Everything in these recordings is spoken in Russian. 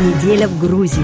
Неделя в Грузии.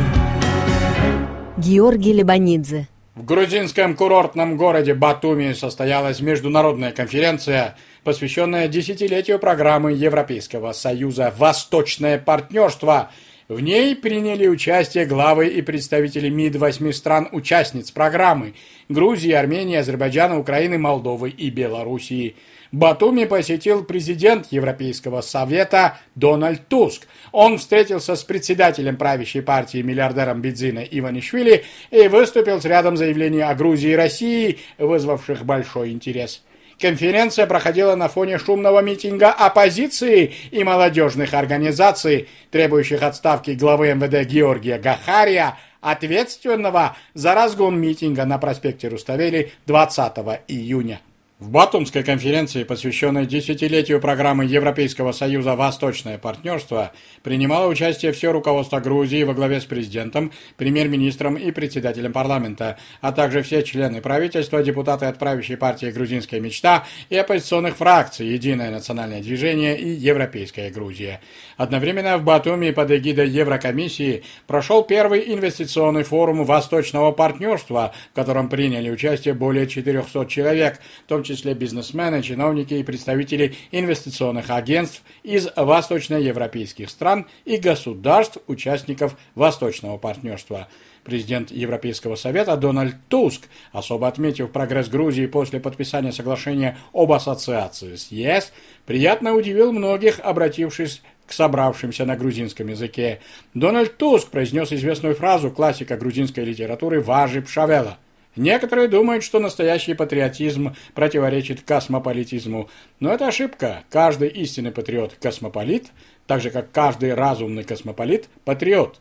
Георгий Лебанидзе. В грузинском курортном городе Батуми состоялась международная конференция, посвященная десятилетию программы Европейского Союза «Восточное партнерство». В ней приняли участие главы и представители МИД восьми стран-участниц программы – Грузии, Армении, Азербайджана, Украины, Молдовы и Белоруссии – Батуми посетил президент Европейского совета Дональд Туск. Он встретился с председателем правящей партии миллиардером Бедзина Иванишвили и выступил с рядом заявлений о Грузии и России, вызвавших большой интерес. Конференция проходила на фоне шумного митинга оппозиции и молодежных организаций, требующих отставки главы МВД Георгия Гахария, ответственного за разгон митинга на проспекте Руставели 20 июня. В Батумской конференции, посвященной десятилетию программы Европейского Союза «Восточное партнерство», принимало участие все руководство Грузии во главе с президентом, премьер-министром и председателем парламента, а также все члены правительства, депутаты от правящей партии «Грузинская мечта» и оппозиционных фракций «Единое национальное движение» и «Европейская Грузия». Одновременно в Батуми под эгидой Еврокомиссии прошел первый инвестиционный форум «Восточного партнерства», в котором приняли участие более 400 человек, в том числе бизнесмены, чиновники и представители инвестиционных агентств из восточноевропейских стран и государств-участников Восточного партнерства. Президент Европейского совета Дональд Туск, особо отметив прогресс Грузии после подписания соглашения об ассоциации с ЕС, приятно удивил многих, обратившись к собравшимся на грузинском языке. Дональд Туск произнес известную фразу классика грузинской литературы Важи Пшавела. Некоторые думают, что настоящий патриотизм противоречит космополитизму, но это ошибка. Каждый истинный патриот – космополит, так же как каждый разумный космополит – патриот.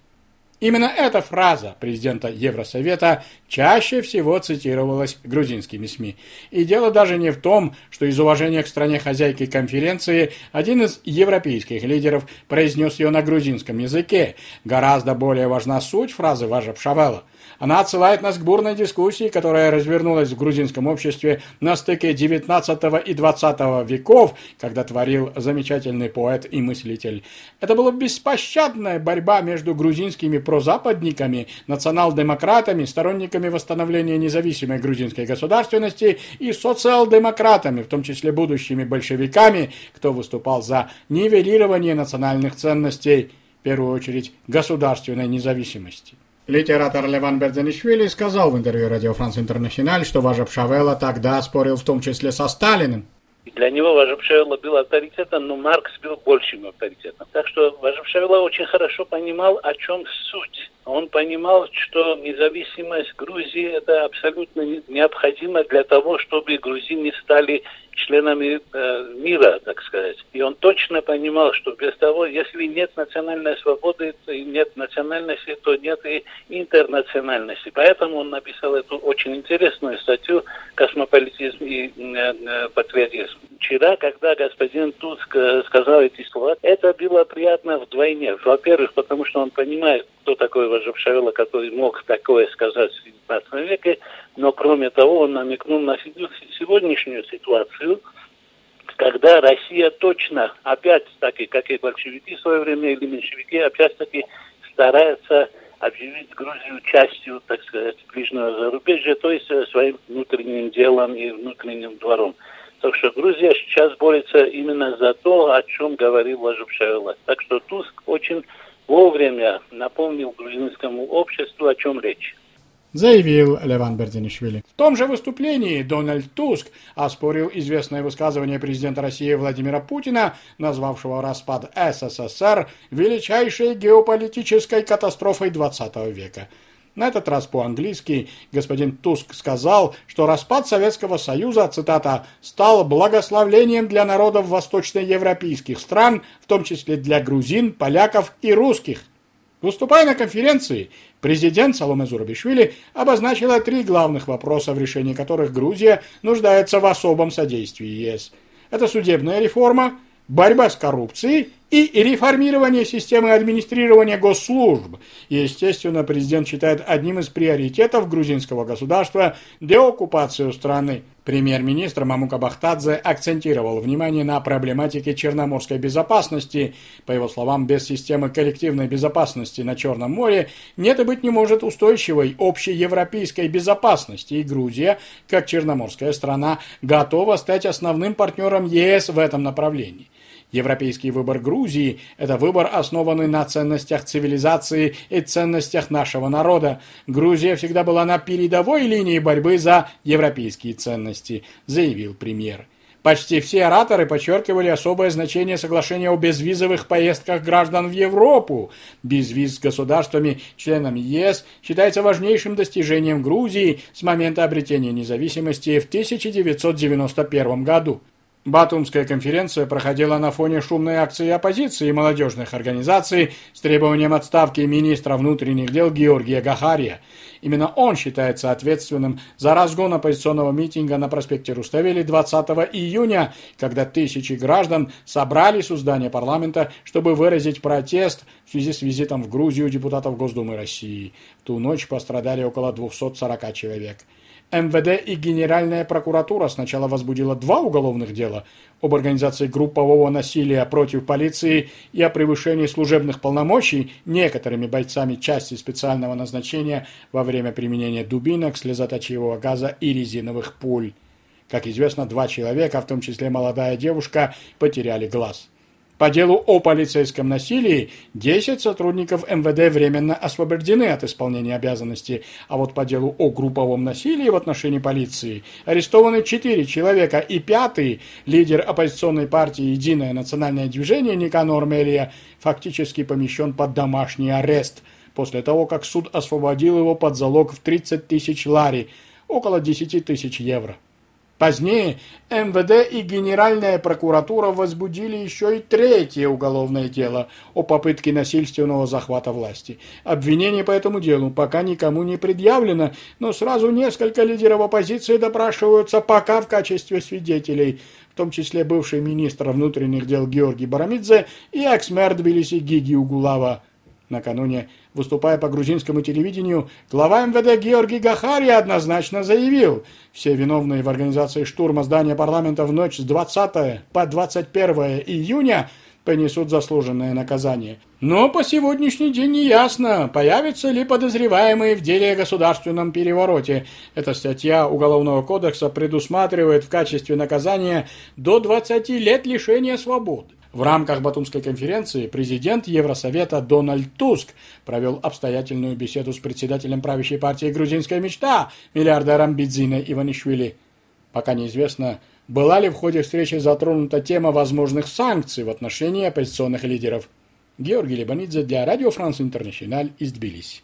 Именно эта фраза президента Евросовета чаще всего цитировалась грузинскими СМИ. И дело даже не в том, что из уважения к стране-хозяйки конференции один из европейских лидеров произнес ее на грузинском языке. Гораздо более важна суть фразы Важа Пшавела – она отсылает нас к бурной дискуссии, которая развернулась в грузинском обществе на стыке XIX и XX веков, когда творил замечательный поэт и мыслитель. Это была беспощадная борьба между грузинскими прозападниками, национал-демократами, сторонниками восстановления независимой грузинской государственности и социал-демократами, в том числе будущими большевиками, кто выступал за нивелирование национальных ценностей, в первую очередь государственной независимости. Литератор Леван Бердзенишвили сказал в интервью Радио Франс Интернациональ, что Важа Пшавела тогда спорил в том числе со Сталиным. Для него Важепшевела был авторитетом, но Маркс был большим авторитетом. Так что Важепшевела очень хорошо понимал, о чем суть. Он понимал, что независимость Грузии – это абсолютно необходимо для того, чтобы грузины стали членами э, мира, так сказать. И он точно понимал, что без того, если нет национальной свободы, то нет национальности, то нет и интернациональности. Поэтому он написал эту очень интересную статью «Космополитизм и э, э, патриотизм». Вчера, когда господин Туск э, сказал эти слова, это было приятно вдвойне. Во-первых, потому что он понимает, кто такой Важепшавела, который мог такое сказать в 19 веке, но кроме того он намекнул на сегодняшнюю ситуацию, когда Россия точно, опять-таки, как и большевики в свое время или меньшевики, опять-таки старается объявить Грузию частью, так сказать, ближнего зарубежья, то есть э, своим внутренним делом и внутренним двором. Так что Грузия сейчас борется именно за то, о чем говорил Лажубшавела. Так что Туск очень вовремя напомнил грузинскому обществу, о чем речь заявил Леван Бердинишвили. В том же выступлении Дональд Туск оспорил известное высказывание президента России Владимира Путина, назвавшего распад СССР величайшей геополитической катастрофой XX века. На этот раз по-английски господин Туск сказал, что распад Советского Союза, цитата, «стал благословлением для народов восточноевропейских стран, в том числе для грузин, поляков и русских». Выступая на конференции, президент Саломе Зурабишвили обозначила три главных вопроса, в решении которых Грузия нуждается в особом содействии ЕС. Это судебная реформа, борьба с коррупцией и реформирование системы администрирования госслужб. Естественно, президент считает одним из приоритетов грузинского государства деоккупацию страны. Премьер-министр Мамука Бахтадзе акцентировал внимание на проблематике черноморской безопасности. По его словам, без системы коллективной безопасности на Черном море нет и быть не может устойчивой общей европейской безопасности, и Грузия, как черноморская страна, готова стать основным партнером ЕС в этом направлении. Европейский выбор Грузии – это выбор, основанный на ценностях цивилизации и ценностях нашего народа. Грузия всегда была на передовой линии борьбы за европейские ценности, заявил премьер. Почти все ораторы подчеркивали особое значение соглашения о безвизовых поездках граждан в Европу. Безвиз с государствами, членами ЕС, считается важнейшим достижением Грузии с момента обретения независимости в 1991 году. Батумская конференция проходила на фоне шумной акции оппозиции и молодежных организаций с требованием отставки министра внутренних дел Георгия Гахария. Именно он считается ответственным за разгон оппозиционного митинга на проспекте Руставели 20 июня, когда тысячи граждан собрались у здания парламента, чтобы выразить протест в связи с визитом в Грузию депутатов Госдумы России. В ту ночь пострадали около 240 человек. МВД и Генеральная прокуратура сначала возбудила два уголовных дела об организации группового насилия против полиции и о превышении служебных полномочий некоторыми бойцами части специального назначения во время применения дубинок, слезоточивого газа и резиновых пуль. Как известно, два человека, в том числе молодая девушка, потеряли глаз. По делу о полицейском насилии 10 сотрудников МВД временно освобождены от исполнения обязанностей, а вот по делу о групповом насилии в отношении полиции арестованы 4 человека и пятый, лидер оппозиционной партии «Единое национальное движение» Никанор Мелия, фактически помещен под домашний арест после того, как суд освободил его под залог в 30 тысяч лари, около 10 тысяч евро. Позднее МВД и Генеральная прокуратура возбудили еще и третье уголовное дело о попытке насильственного захвата власти. Обвинение по этому делу пока никому не предъявлено, но сразу несколько лидеров оппозиции допрашиваются пока в качестве свидетелей, в том числе бывший министр внутренних дел Георгий Барамидзе и экс-мэр Тбилиси Гиги Угулава. Накануне, выступая по грузинскому телевидению, глава МВД Георгий Гахари однозначно заявил, все виновные в организации штурма здания парламента в ночь с 20 по 21 июня понесут заслуженное наказание. Но по сегодняшний день не ясно, появятся ли подозреваемые в деле о государственном перевороте. Эта статья Уголовного кодекса предусматривает в качестве наказания до 20 лет лишения свободы. В рамках Батумской конференции президент Евросовета Дональд Туск провел обстоятельную беседу с председателем правящей партии «Грузинская мечта» миллиардером Бидзиной Иванишвили. Пока неизвестно, была ли в ходе встречи затронута тема возможных санкций в отношении оппозиционных лидеров. Георгий Лебанидзе для Радио Франс Интернациональ из Тбилиси.